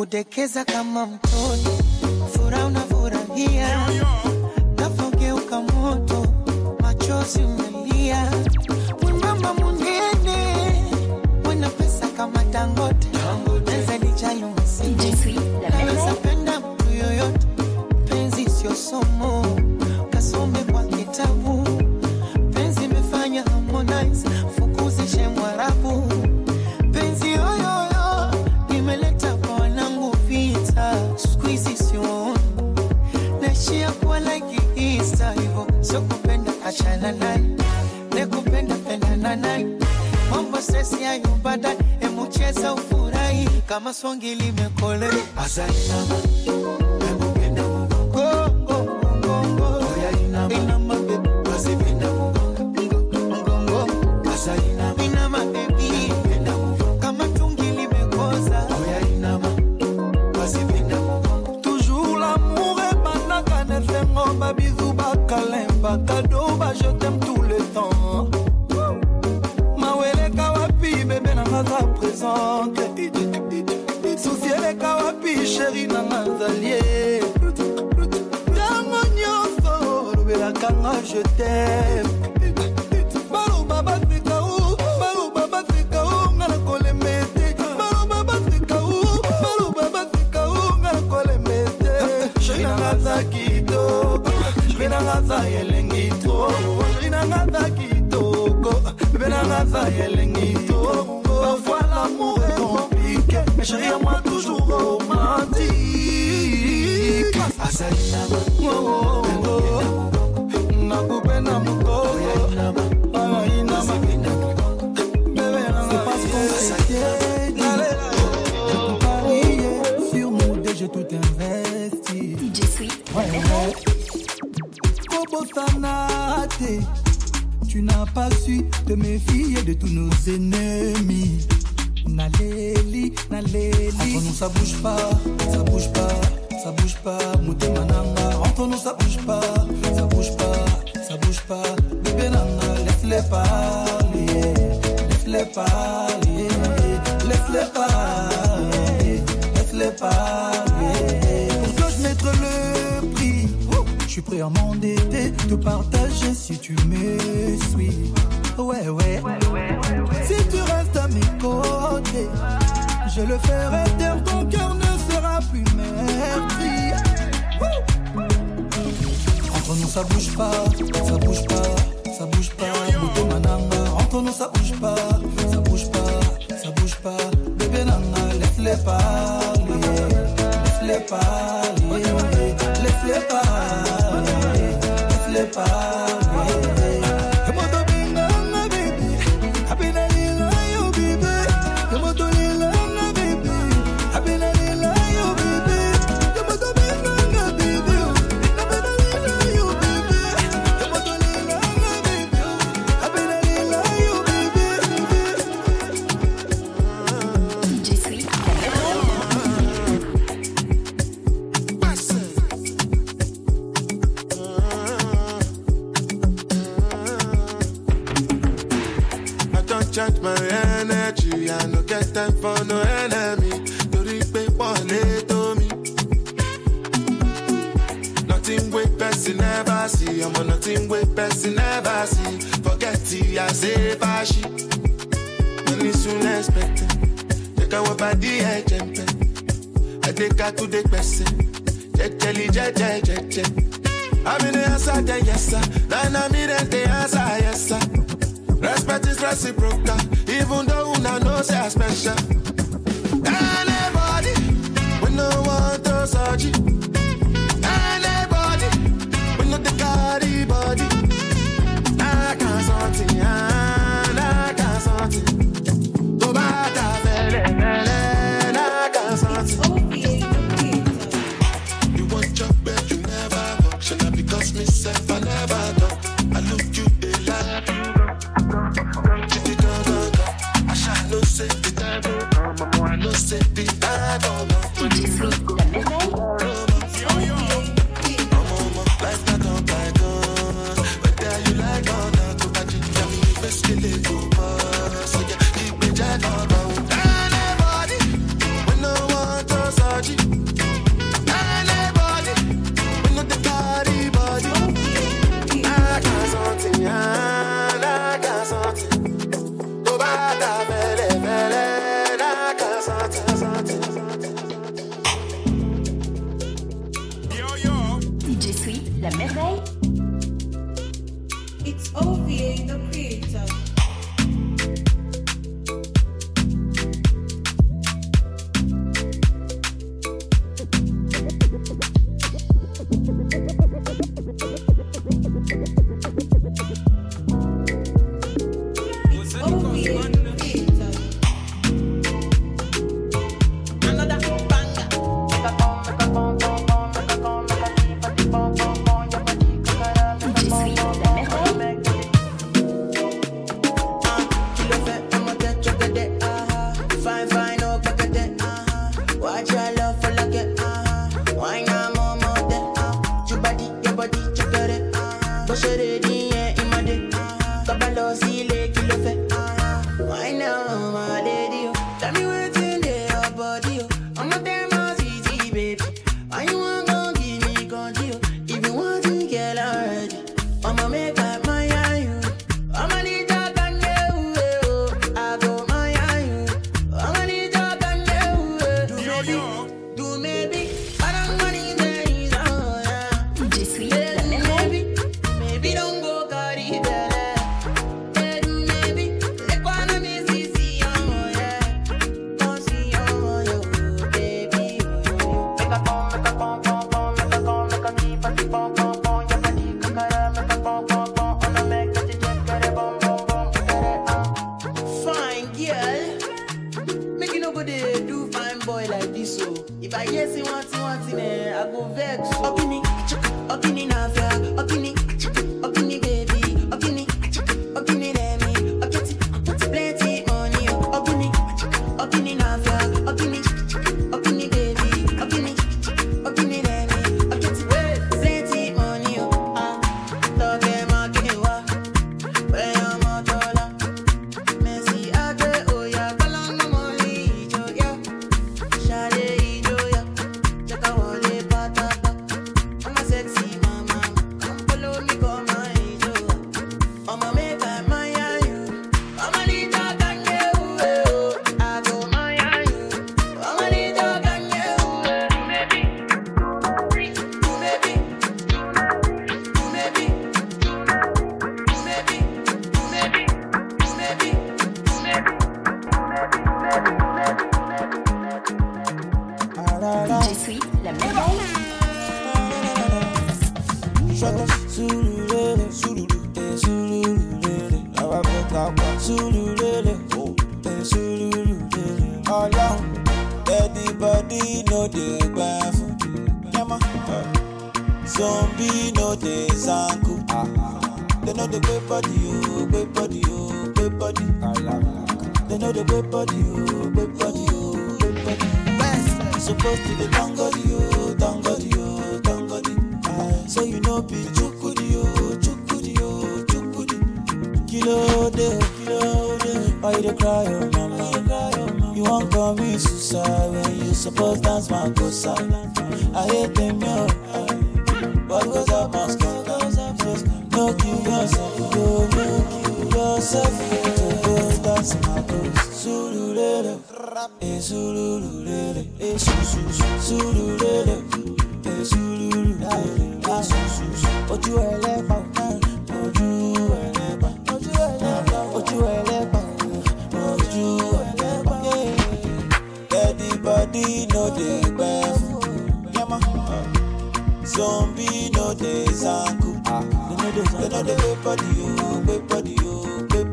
nakudekeza kama mtoto, furaha unafurahia, navogeuka moto, machozi umelia, mwembamba munene, mwenye pesa kama Dangote, naweza lijali masikini, naweza penda mtu yoyote, penzi sio somo, songi limekole azainama nakupenda mgongo mgongo oyainama inama bebi wazipenda mgongo mgongo tout le temps. Wapi sheri nanga zalie ntango nyonso olobelaka nga je tem baloba baseka o baloba baseka o nga na kolemba ete baloba baseka o baloba baseka o nga na kolemba ete sheri nanga za kitoko sheri nanga za elengi to sheri nanga za kitoko bebe nanga za elengi to parfois l'amour est compliqué mais chérie à moi tu n'as pas su te méfier de tous nos ennemis. Naleli naleli entre nous ça bouge pas ça bouge pas ça bouge pas je suis prêt à m'endetter, te partager si tu me suis. Ouais, ouais. Si tu restes à mes côtés, je le ferai taire, ton cœur ne sera plus meurtri. Entre nous ça bouge pas, ça bouge pas, ça bouge pas. Entre nous ça bouge pas, ça bouge pas, ça bouge pas. Bébé nanga, laisse-les parler, laisse-les parler, laisse-les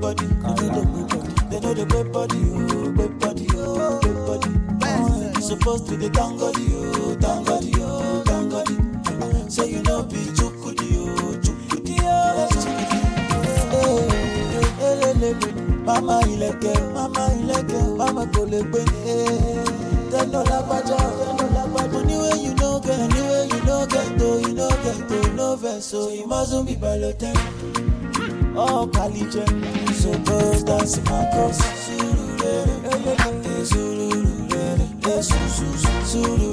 body, they know the body, they know the bad body, oh, bad body, oh, bad body. Oh, you supposed to the tango, di oh tango, di oh tango di. Say you know be chukudi, oh, chukudi, oh, chukudi. Mama ileke, mama ileke, mama kole gbe. Then no lagbaja, then no lagbaja. Anyway you know, get, anyway you know, get, though you know, get, though no vex, so you mustn't be balotelli. Oh, Kalije. So girls dancing my girls. Zulu, Zulu, Zulu, Zulu, Zulu, Zulu, Zulu, Zulu, Zulu, Zulu,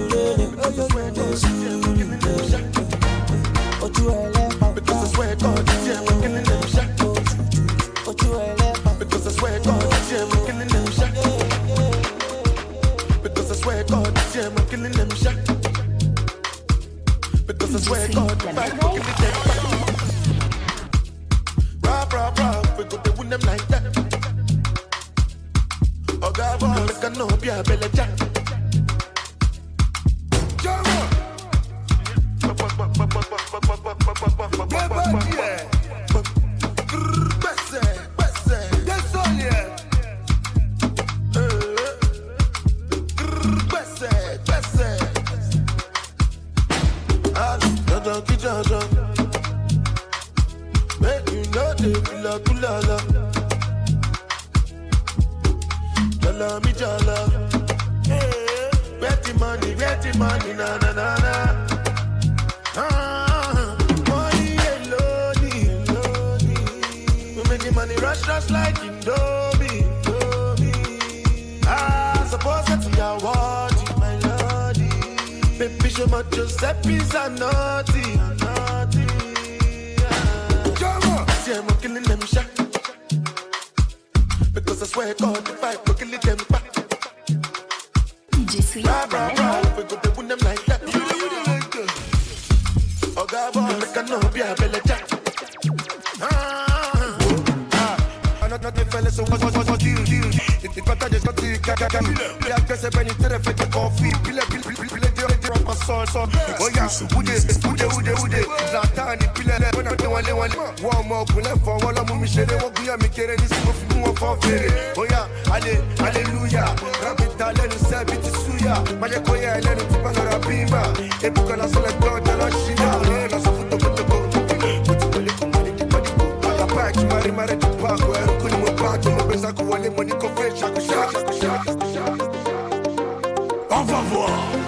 just like Indomie. Indomie. Ah, suppose that we are worthy, my lordy. Baby, show my Giuseppe's are naughty. naughty. Yeah. See, I'm killing them shot. Because I swear God, if I go kill them back. Just bra, bra, we go, they win like that. Like that. Oh, God, boy, make a no, be a belly jack. det fäller som var var dyr Inte kvanta det ska tycka kakan Blir aggressiv men inte det fett jag kaffe Ville ville ville ville göra det rappa sån sån Oja, ude, ude, ude, ude Zlatan i piller, wana de wale wale Wama okune fan wala mu mi shere Waguya mi kere ni simo fi mu wa fan fere Oja, ale, aleluya Rabita lenu se biti suya Maje koya lenu tipa ngara bimba Ebuka na sole kwa tala shida Oye, na sofuto kutuko Kutuko likumari, chacho Mwenzako wale mwenikofe chakusha On va voir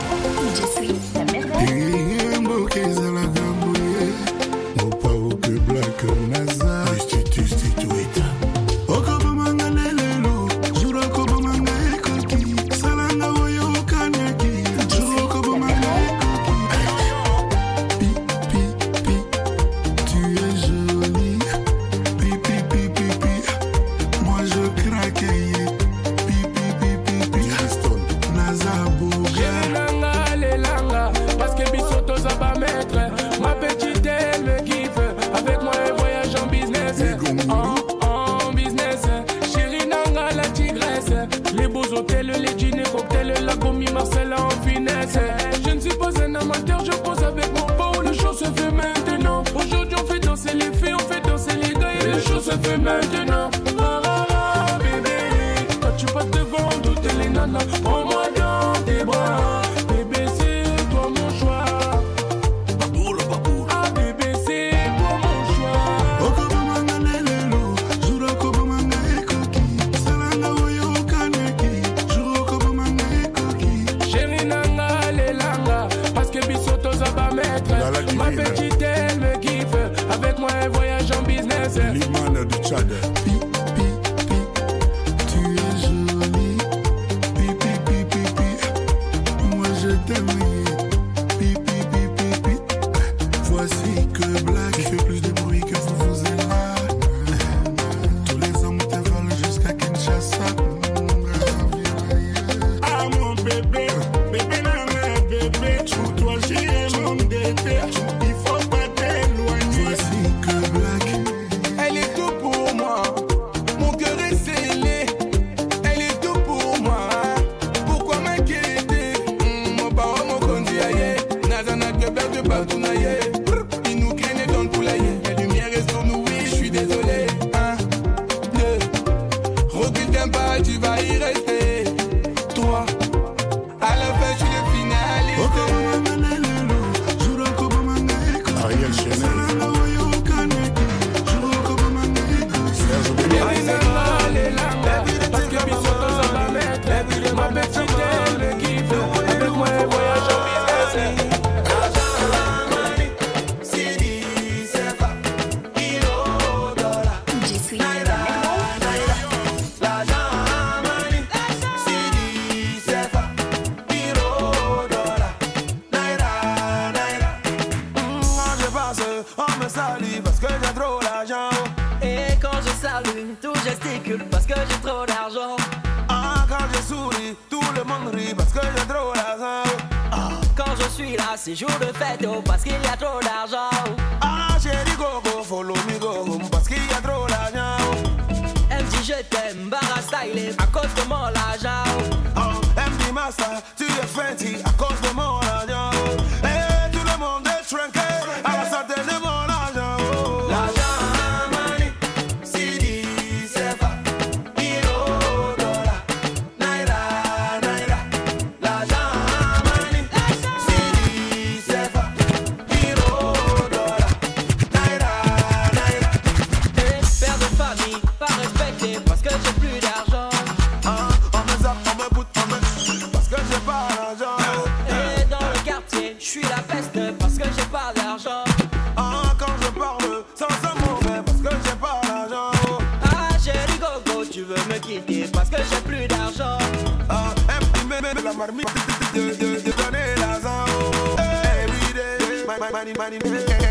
emerging yeah. Money,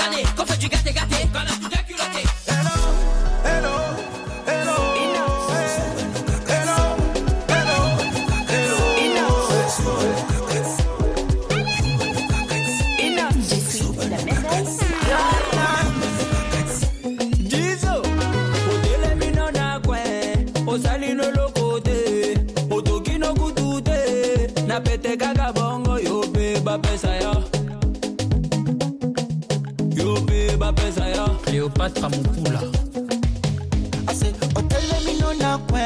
années qu'on fait du gâté, Cléopatra Mukula. ase otelemi no na kwe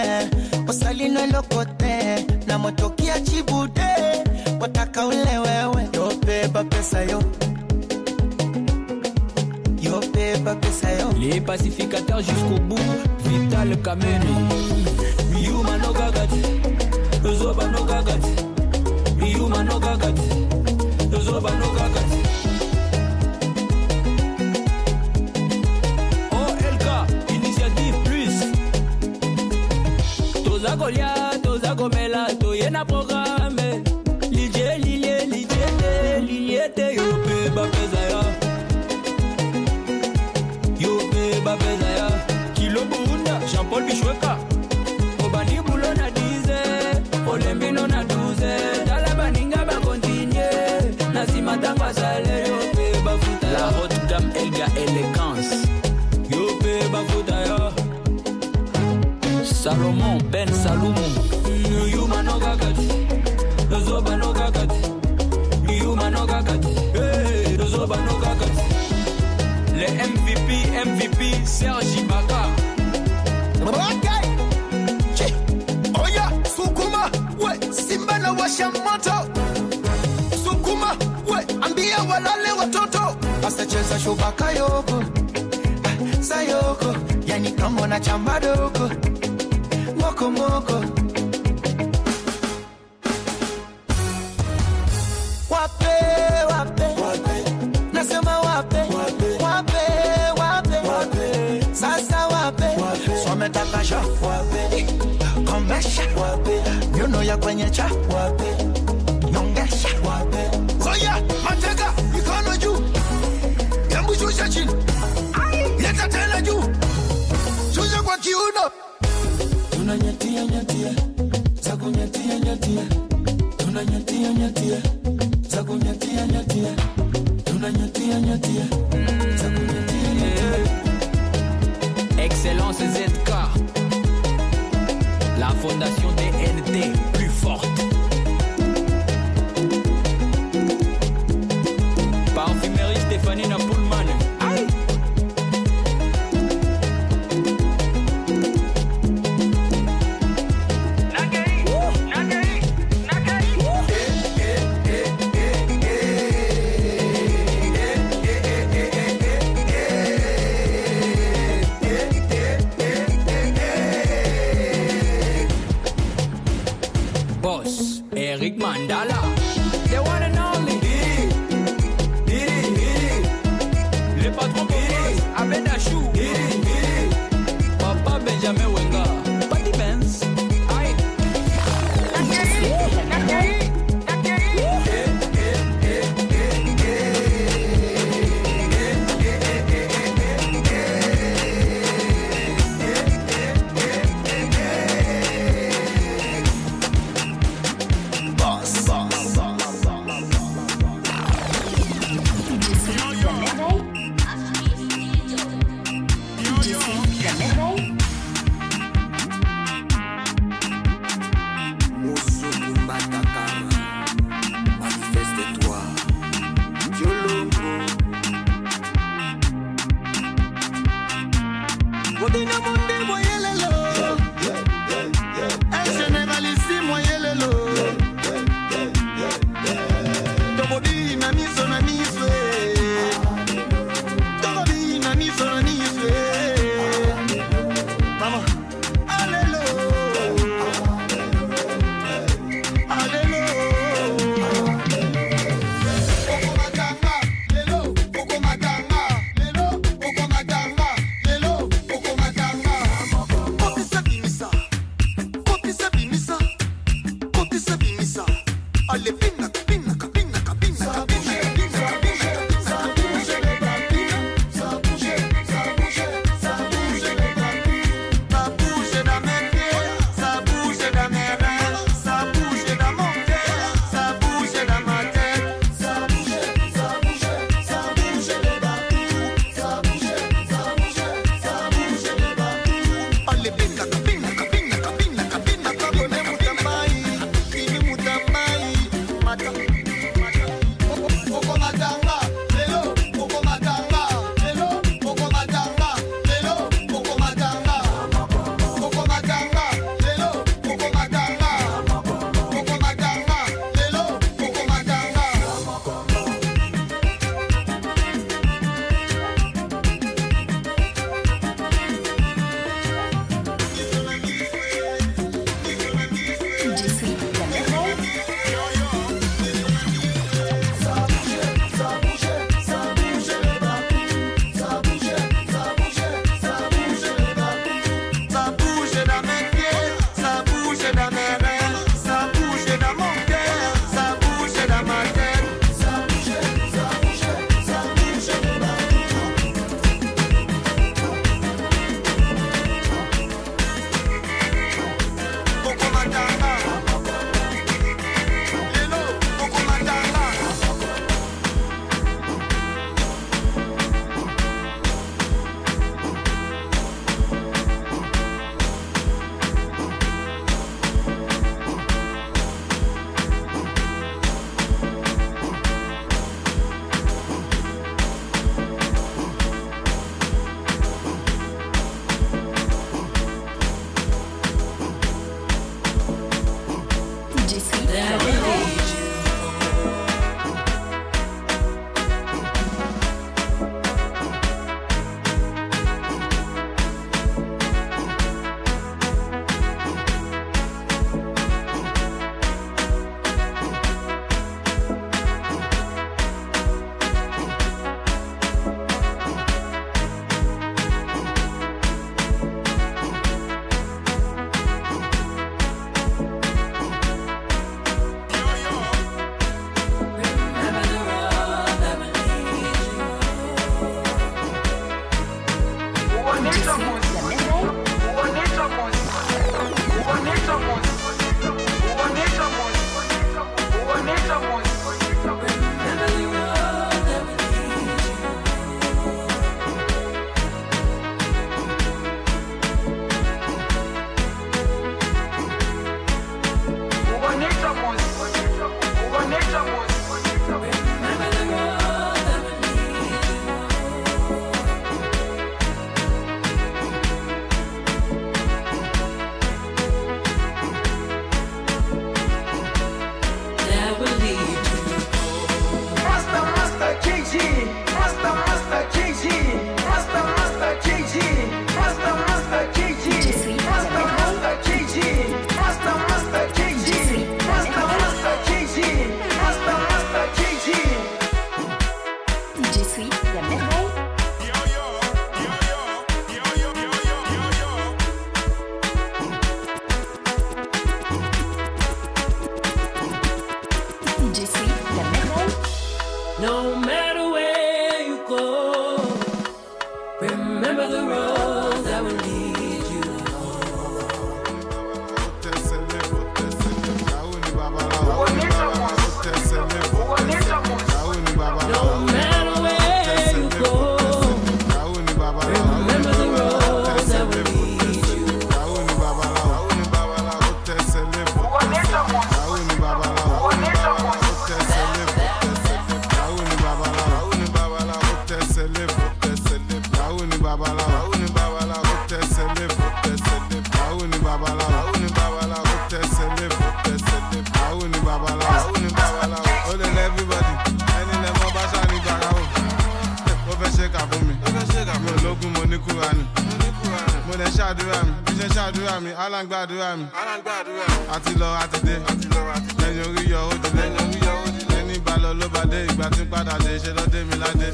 osali no lokote na motoki ya chibude wataka ule wewe yobeba pesa yo yobeba pesa yo Les pacificateurs jusqu'au bout, Vital Kameni. Yuma kolia, toza komela, toye na programme. Lilie, lilie, lilie, te, lilie, te, yo pe bapeza ya. yo pe bapeza ya. Kilo buunda jean-paul bishweka obandi bulo na 10 olembino na 12 tala baninga bakontinue na nsima ntango asale yo pe bafuta la haute gamme elga élégance salomon ben salumu yuma no kakati lozoba yuma no kakati Hey, lozoba no kakati le MVP, MVP, Serge Ibaka. Okay. Oya, sukuma, we, simba na washa moto. Sukuma, we, ambia walale watoto. Asacheza shubaka yoko. Ah, Sayoko, yani kama na chamba doko. Moko moko. Wape, wape, wape. Nasema wape, wape, wape, wape. Sasa wape, sometaka sha. Wape, komesha wape, nyuno ya kwenye cha. Wape, Excellence ZK. La fondation DNT, plus forte. Parfumerie Stéphanie Napoulman. gbàdúrà mi. àti lọ àti dé. Lẹ́yìn orí yọ ó ti dé. Ẹni balọ̀ ló bá dé. Ìgbà tí padà dé ṣe lọ́dé mi ládé.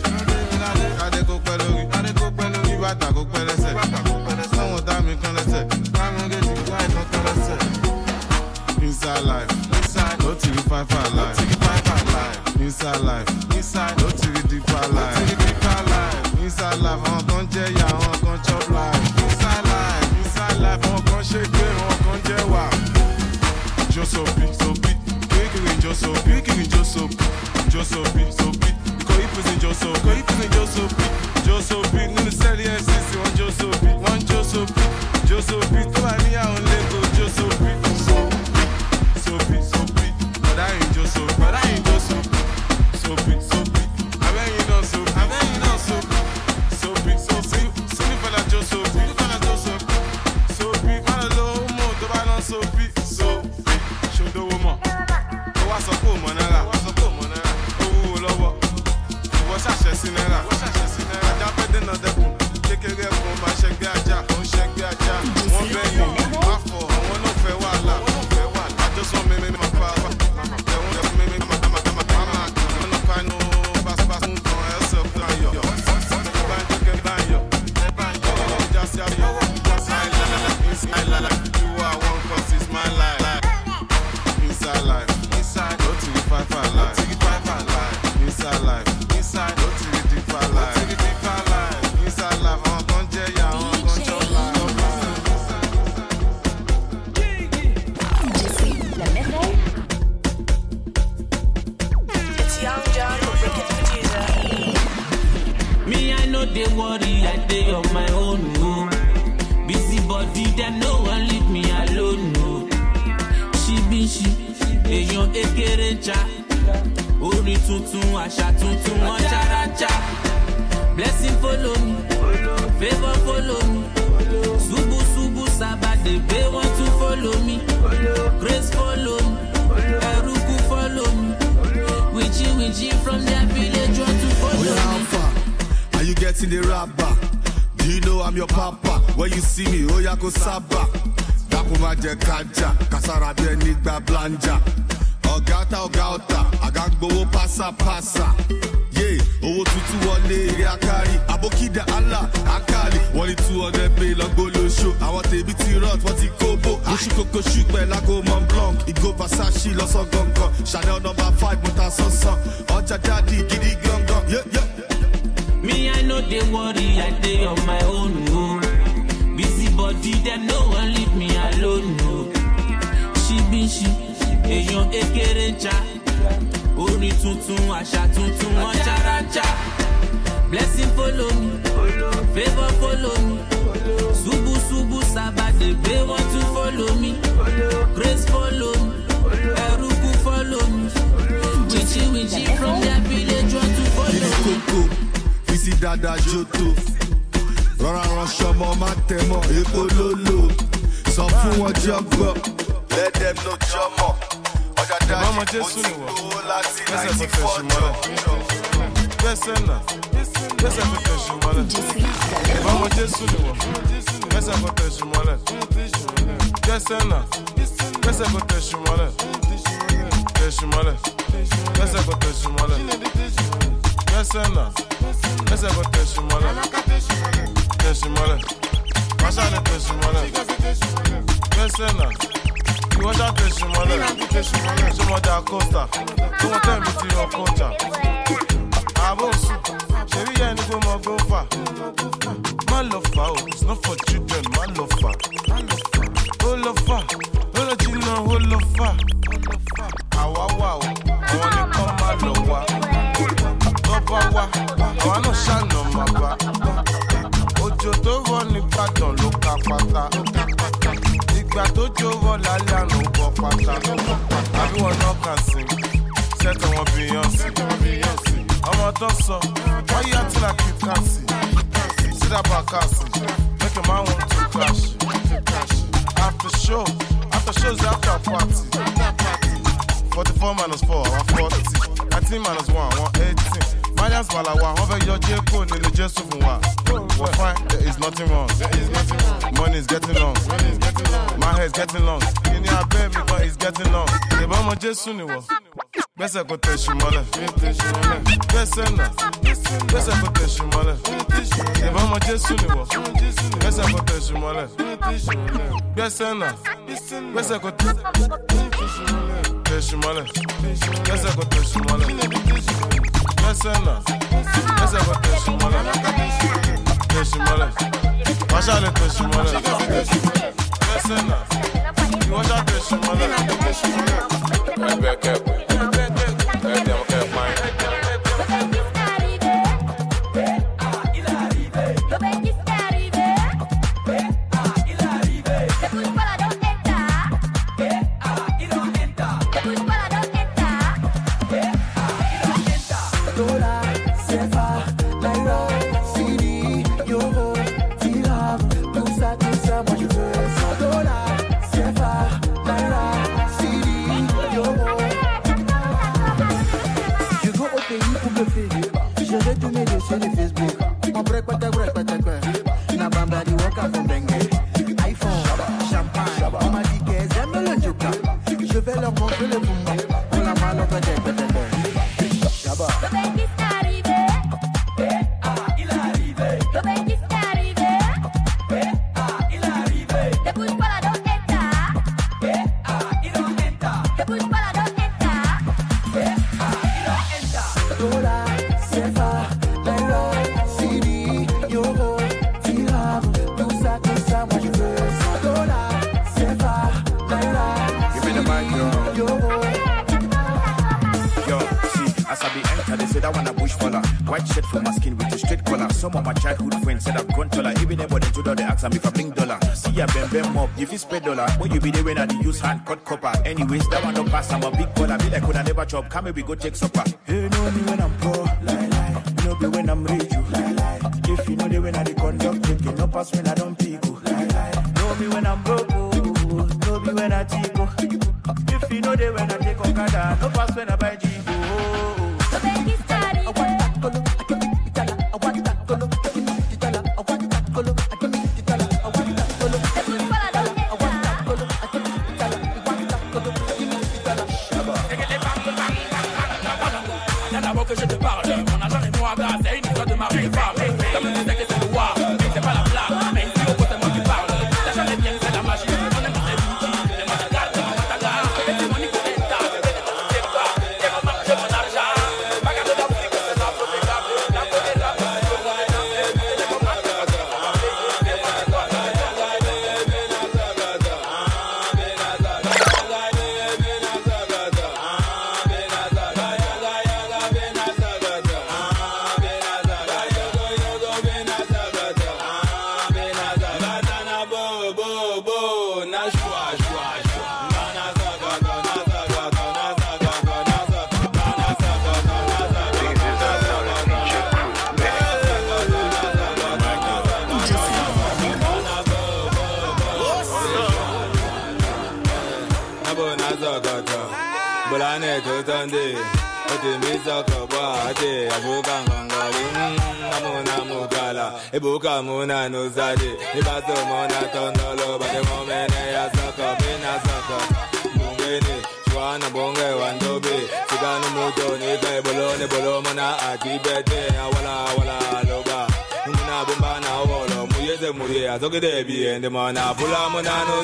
Dada joto. Rọra ránṣọ mọ má tẹ mọ, epo ló lò. Sọ fún wọn jọgbọ, let them know jọmọ. Ọjà dájú, mo ti gbowó láti Gbẹ́sẹ̀ ninety tó four tẹ̀sí mọ́lẹ̀. Gbẹ́sẹ̀ náà. Gbẹ́sẹ̀ tó tẹ̀sí mọ́lẹ̀. Ìbámu Jésù nìwọ. Gbẹ́sẹ̀ tó tẹ̀sí mọ́lẹ̀. Gbẹ́sẹ̀ náà. Gbẹ́sẹ̀ tó tẹ̀sí mọ́lẹ̀. Tẹ̀sí mọ́lẹ̀. Gbẹ́sẹ̀ tó tẹ̀sí mọ́lẹ̀. Gbẹ́sẹ̀ náà. Gbẹ́sẹ̀ tó tẹ̀sí mọ́lẹ̀. Tẹ̀sí mọ́lẹ̀. Wáṣà lè tẹ̀sí mọ́lẹ̀. Gbẹ́sẹ̀ náà. Ìwọ́n ṣá tẹ̀sí mọ́lẹ̀. Ṣé mo da kóòtà? Tí wọ́n tẹ̀ mí ti yọ kóòtà. Àbòsù, ṣèbí yẹn ni pé mo gbó fà. Má lọ fà o, it's not for children, má lọ fà. Ó lọ fà, ó lọ jìnnà, ó lọ fà. Àwa wà o, bá wá, àwa náà ṣàna má bá. Òjò tó rọ̀ nìbàdàn ló ka pátá. Ìgbà tó jó rọ̀ lálẹ́ àná bọ̀ pátá. Àbí wọn náà kàn sí, ṣẹ́tọ̀ wọn Beyonce. ọmọ tó sọ wáyé àtìlá kí káàsì sídàbà káàsì make a man want to crash after show after show is after party forty four minus four àwọn forty nineteen minus one àwọn eighteen minus malawa fẹ́ yọ jẹ́kọ̀ nínú jésù fún we're fine there is nothing wrong money is getting long my hair is getting long ìní abẹ́ mi gan is getting long ìbọn ọmọ jésù ni wọ gbẹ́sẹ̀ kò tẹ̀sí mọ́lẹ̀ gbẹ́sẹ̀ náà gbẹ́sẹ̀ kò tẹ̀sí mọ́lẹ̀ ìbọn ọmọ jésù ni wọ gbẹ́sẹ̀ kò tẹ̀sí mọ́lẹ̀ gbẹ́sẹ̀ náà gbẹ́sẹ̀ kò tẹ̀sí mọ́lẹ̀ tẹ̀sí mọ́lẹ̀ gbẹ́sẹ̀ kò tẹ̀sí mọ́lẹ̀ tẹ̀sí mọ́lẹ̀ wáṣà lè tẹ̀sí mọ́lẹ̀ gbẹ́sẹ̀ náà ìwọ́ṣà tẹ̀sí mọ́lẹ̀. Ẹgbẹ́ White shirt for my skin with a straight collar. Some of my childhood friends said I've gone taller. Even them when to they ask me if I bring dollar. See ya bam bam up, if you spread dollar. When you be there when I use hand cut copper. Anyways, that one don't pass. I'm a big baller. Be like when I never chop. Come here, we go take supper. Hey, know me when I'm poor. Lie, lie. You know be when I'm rich. you. Lie, lie. If you know the when I dey conduct, taking no pass when I don't mụ na n'ụzadị ịbata mụ na tọ n'ọlụ bade mụ mene ya zọkọ me na zọkọ bungeni shwana bonge wandobe siganu muto nika ebolo ne bolo mana akibete awala awala loba. Muna bumba na wolo muyeze muye azogede bi ende mana pula muna no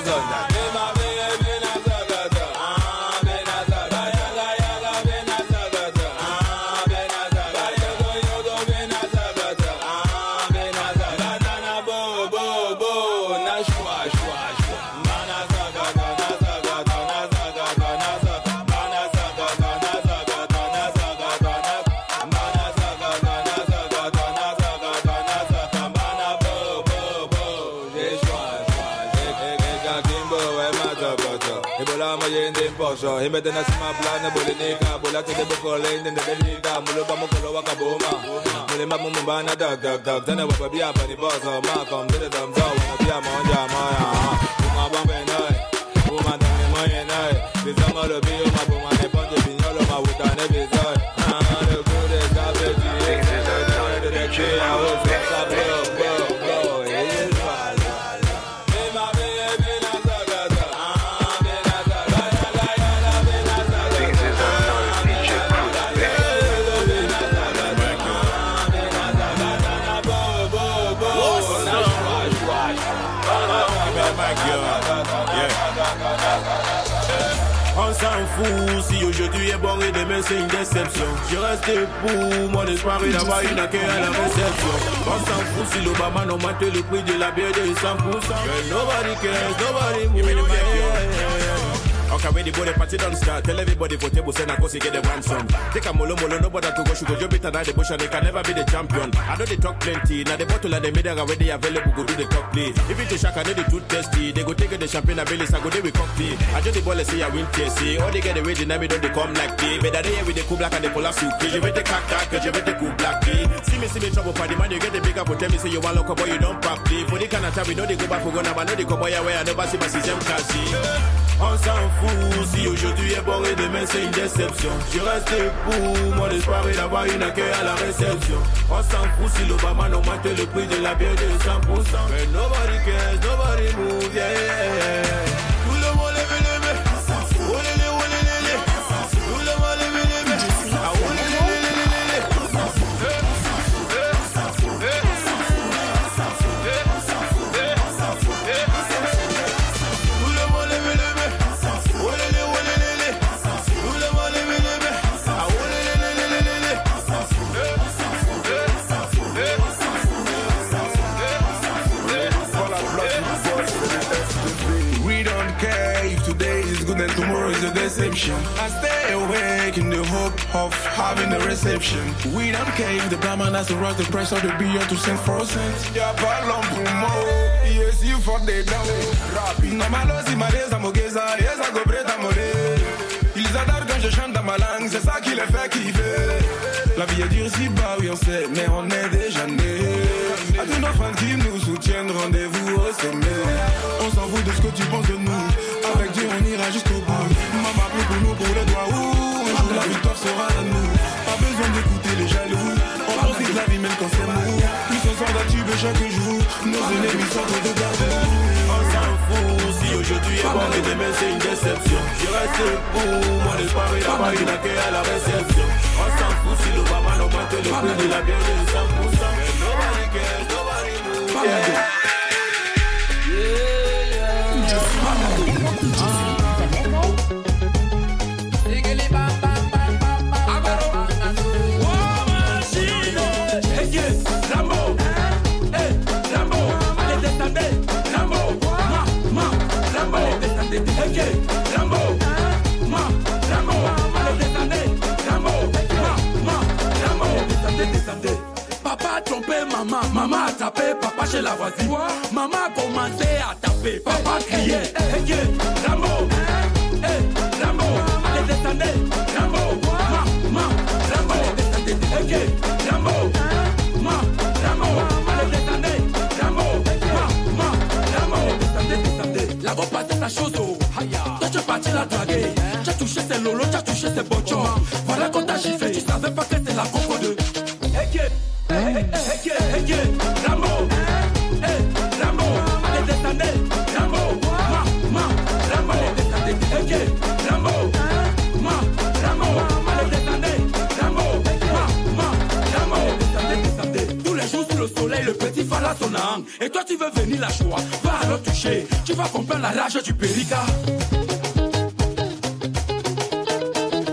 dam zo wa bia mo ja ma ya uma bombe nai uma da me mo ye nai bizama lo bi uma buma ne ponje pinyolo ma wuta ne bizai ah le gure c'est une déception. Je reste debout, mon espoir est d'avoir une accueil à la réception. On s'en fout si l'Obama n'augmente le prix de la bière de 100%. But nobody cares, nobody move. Okay, when the body party don't start, tell everybody for table send a cause get the ransom. Take a molo molo, nobody to go shoot, you better than the bush and they can never be the champion. I know they talk plenty, now the bottle and the middle are ready available, go do the top play. If it is shock, I know they too testy, they go take the champagne and belly, I go there with cocktail. I just the ball and say I win TSC, all they get the way the name don't they come like me. But they with the cool black and the polar suit, cause you with the cock tack, cause you with the cool black key. See me, see me trouble party, man, you get the big up, tell me say you want look boy, you don't pop play. For the kind of time we know they go back for gonna, but know they come boy away, I never see my system cash. On s'en si aujourd'hui est bon et demain c'est une déception. Je reste debout, mon espoir est d'avoir une accueil à la réception. On s'en fout si l'Obama n'augmente le prix de la bière de 100%. Mais nobody cares, nobody move, yeah, I stay awake in the hope of having a reception. We don't care the barman has to rush the price of the beer to send. Y'a pas l'homme pour moi, yes, you for the down. Rap, normalo si malesa mogeza, yes, I go break a Ils adorent quand je chante dans ma langue, c'est ça qui les fait kiffer. La vie est dure si bas, oui on sait, mais on est déjà nés. À tous nos fans qui nous soutiennent, rendez-vous au sommet. On s'en fout de ce que tu penses de nous. Avec Dieu, on ira jusqu'au bout. Plus pour. Ouh, un jour, la victoire sera à nous. Pas besoin d'écouter les jaloux. On profite de la vie même quand c'est mou. Tous on sort d'un tube chaque jour. Nos ennemis sortent de garde On s'en fout si aujourd'hui est bon et demain c'est une déception. Je reste pour moi l'espoir et la n'a qu'à la réception. On s'en fout si l'Obama augmente le prix de la bière de 100%. Mais nobody cares, nobody moves. Yeah. La voisine. Maman a commencé à taper, papa criait, hey, hey, Rambo, hey, Rambo, allez descendez, Rambo, ma, ma, Rambo, allez descendez, hey, hey, Rambo, ma, Rambo, allez descendez, Rambo, ma, ma, Rambo, descendez, descendez. La go passer sa chose, oh. Toi tu es parti la draguer, tu as touché ses lolos, tu as touché ses bochons. Va alors toucher, tu vas comprendre la rage du périca.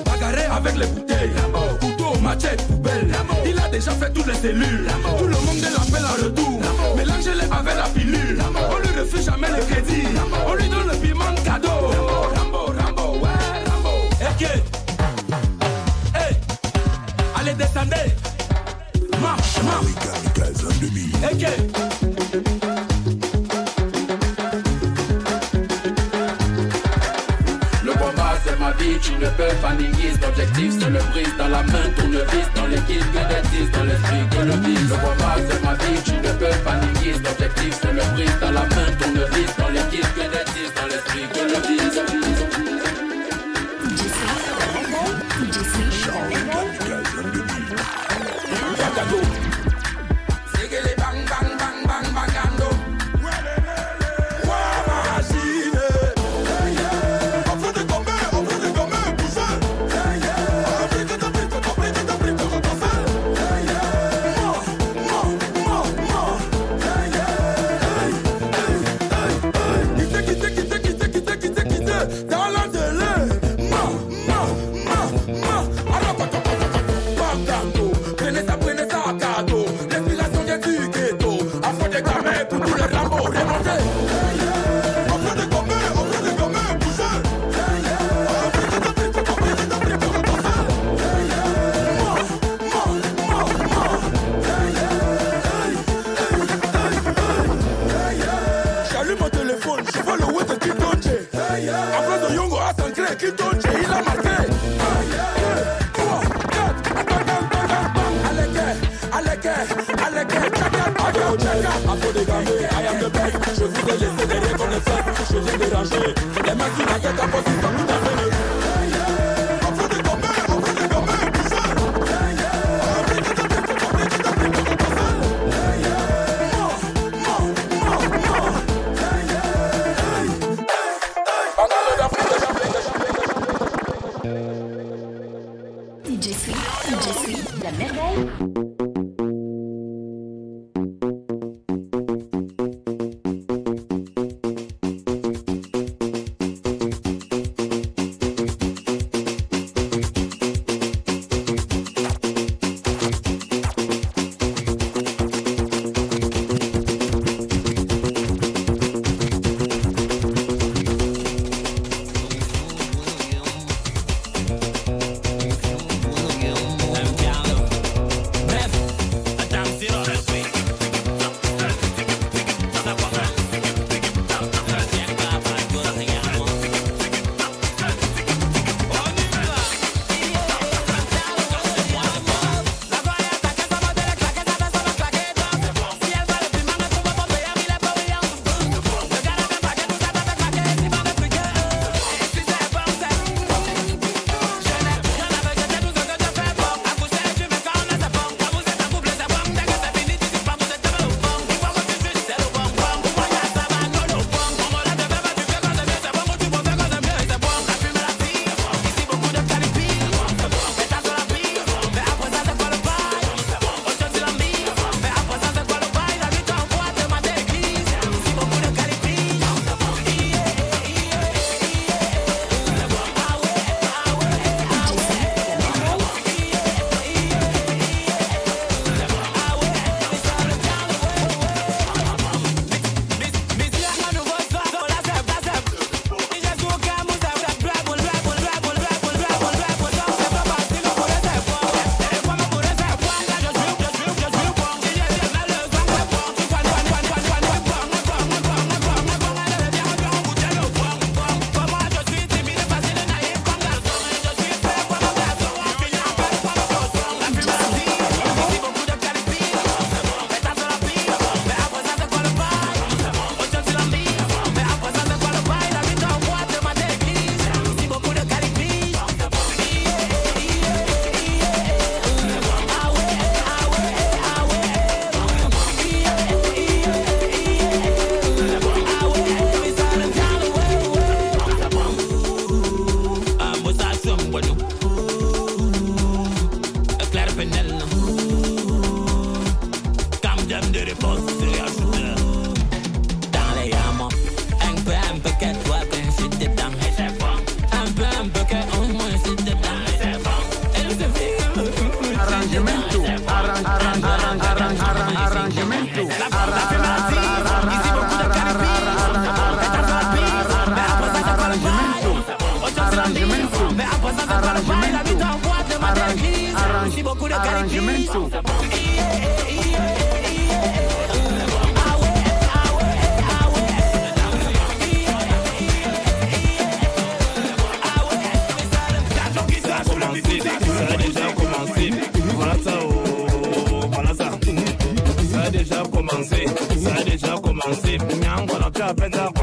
Bagarrer avec les bouteilles, couteau, machette, poubelle. Il a déjà fait toutes les cellules. Tout le monde l'appelle en retour. Mélangez-les avec la pilule. On lui refuse jamais le crédit. On lui donne le piment de cadeau. Dans la main, tournevis Dans l'équipe que des 10, dans l'esprit que le vise Le combat c'est ma vie, tu ne peux pas nier L'objectif c'est le brise dans la main, tournevis Dans l'équipe que des 10, dans l'esprit que le vise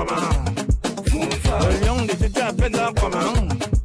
comment Fou, Le lion des étés à peine là, comment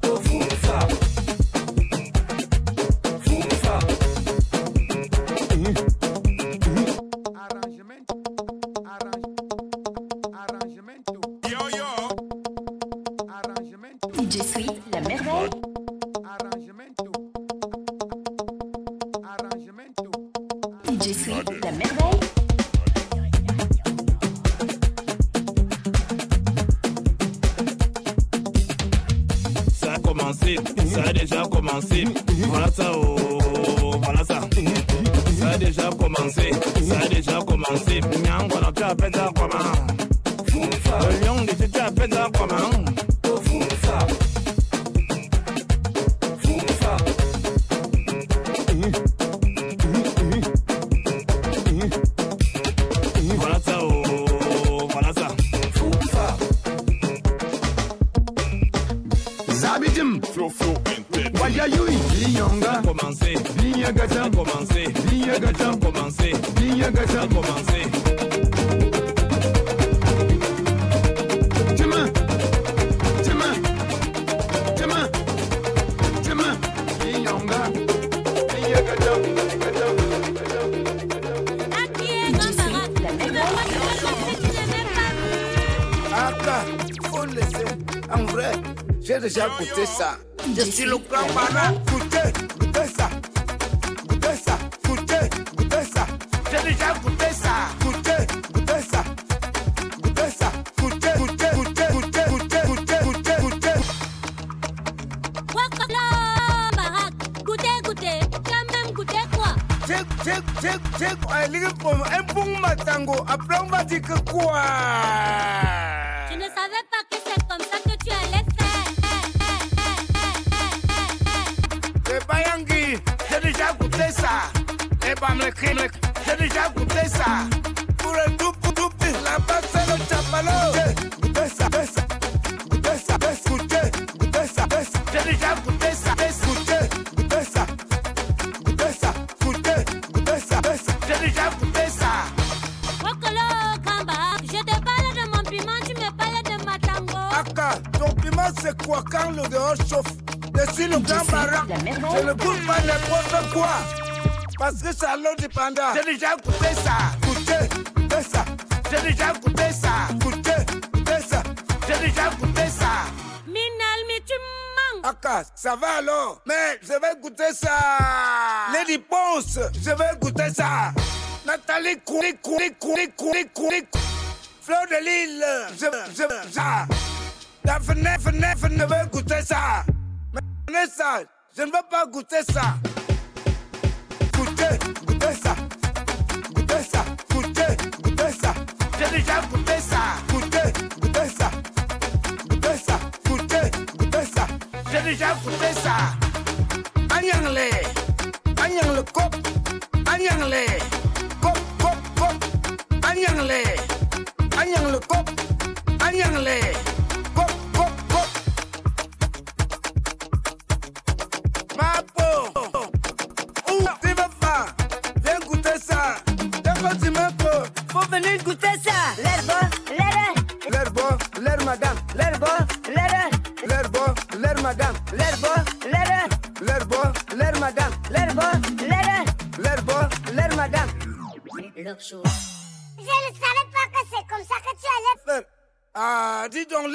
yangu apramba dikakua panda. Nitakupesa kute pesa. Nitakupesa kute pesa. Nitakupesa. Minal mitumang. Aka, ça va alors? Mais je vais goûter ça. Les réponses, je vais goûter ça. Nathalie Kouri Fleur de Lille, je, je, ça. La fenêtre, fenêtre, ne veut goûter ça. Mais ça, je ne veux pas goûter ça. j'ai déjà prouvé ça. Anyangle, Anyangle kop Anyangle, kop, cop, cop, Anyangle, Anyangle cop, Anyangle.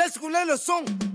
laisse rouler le son.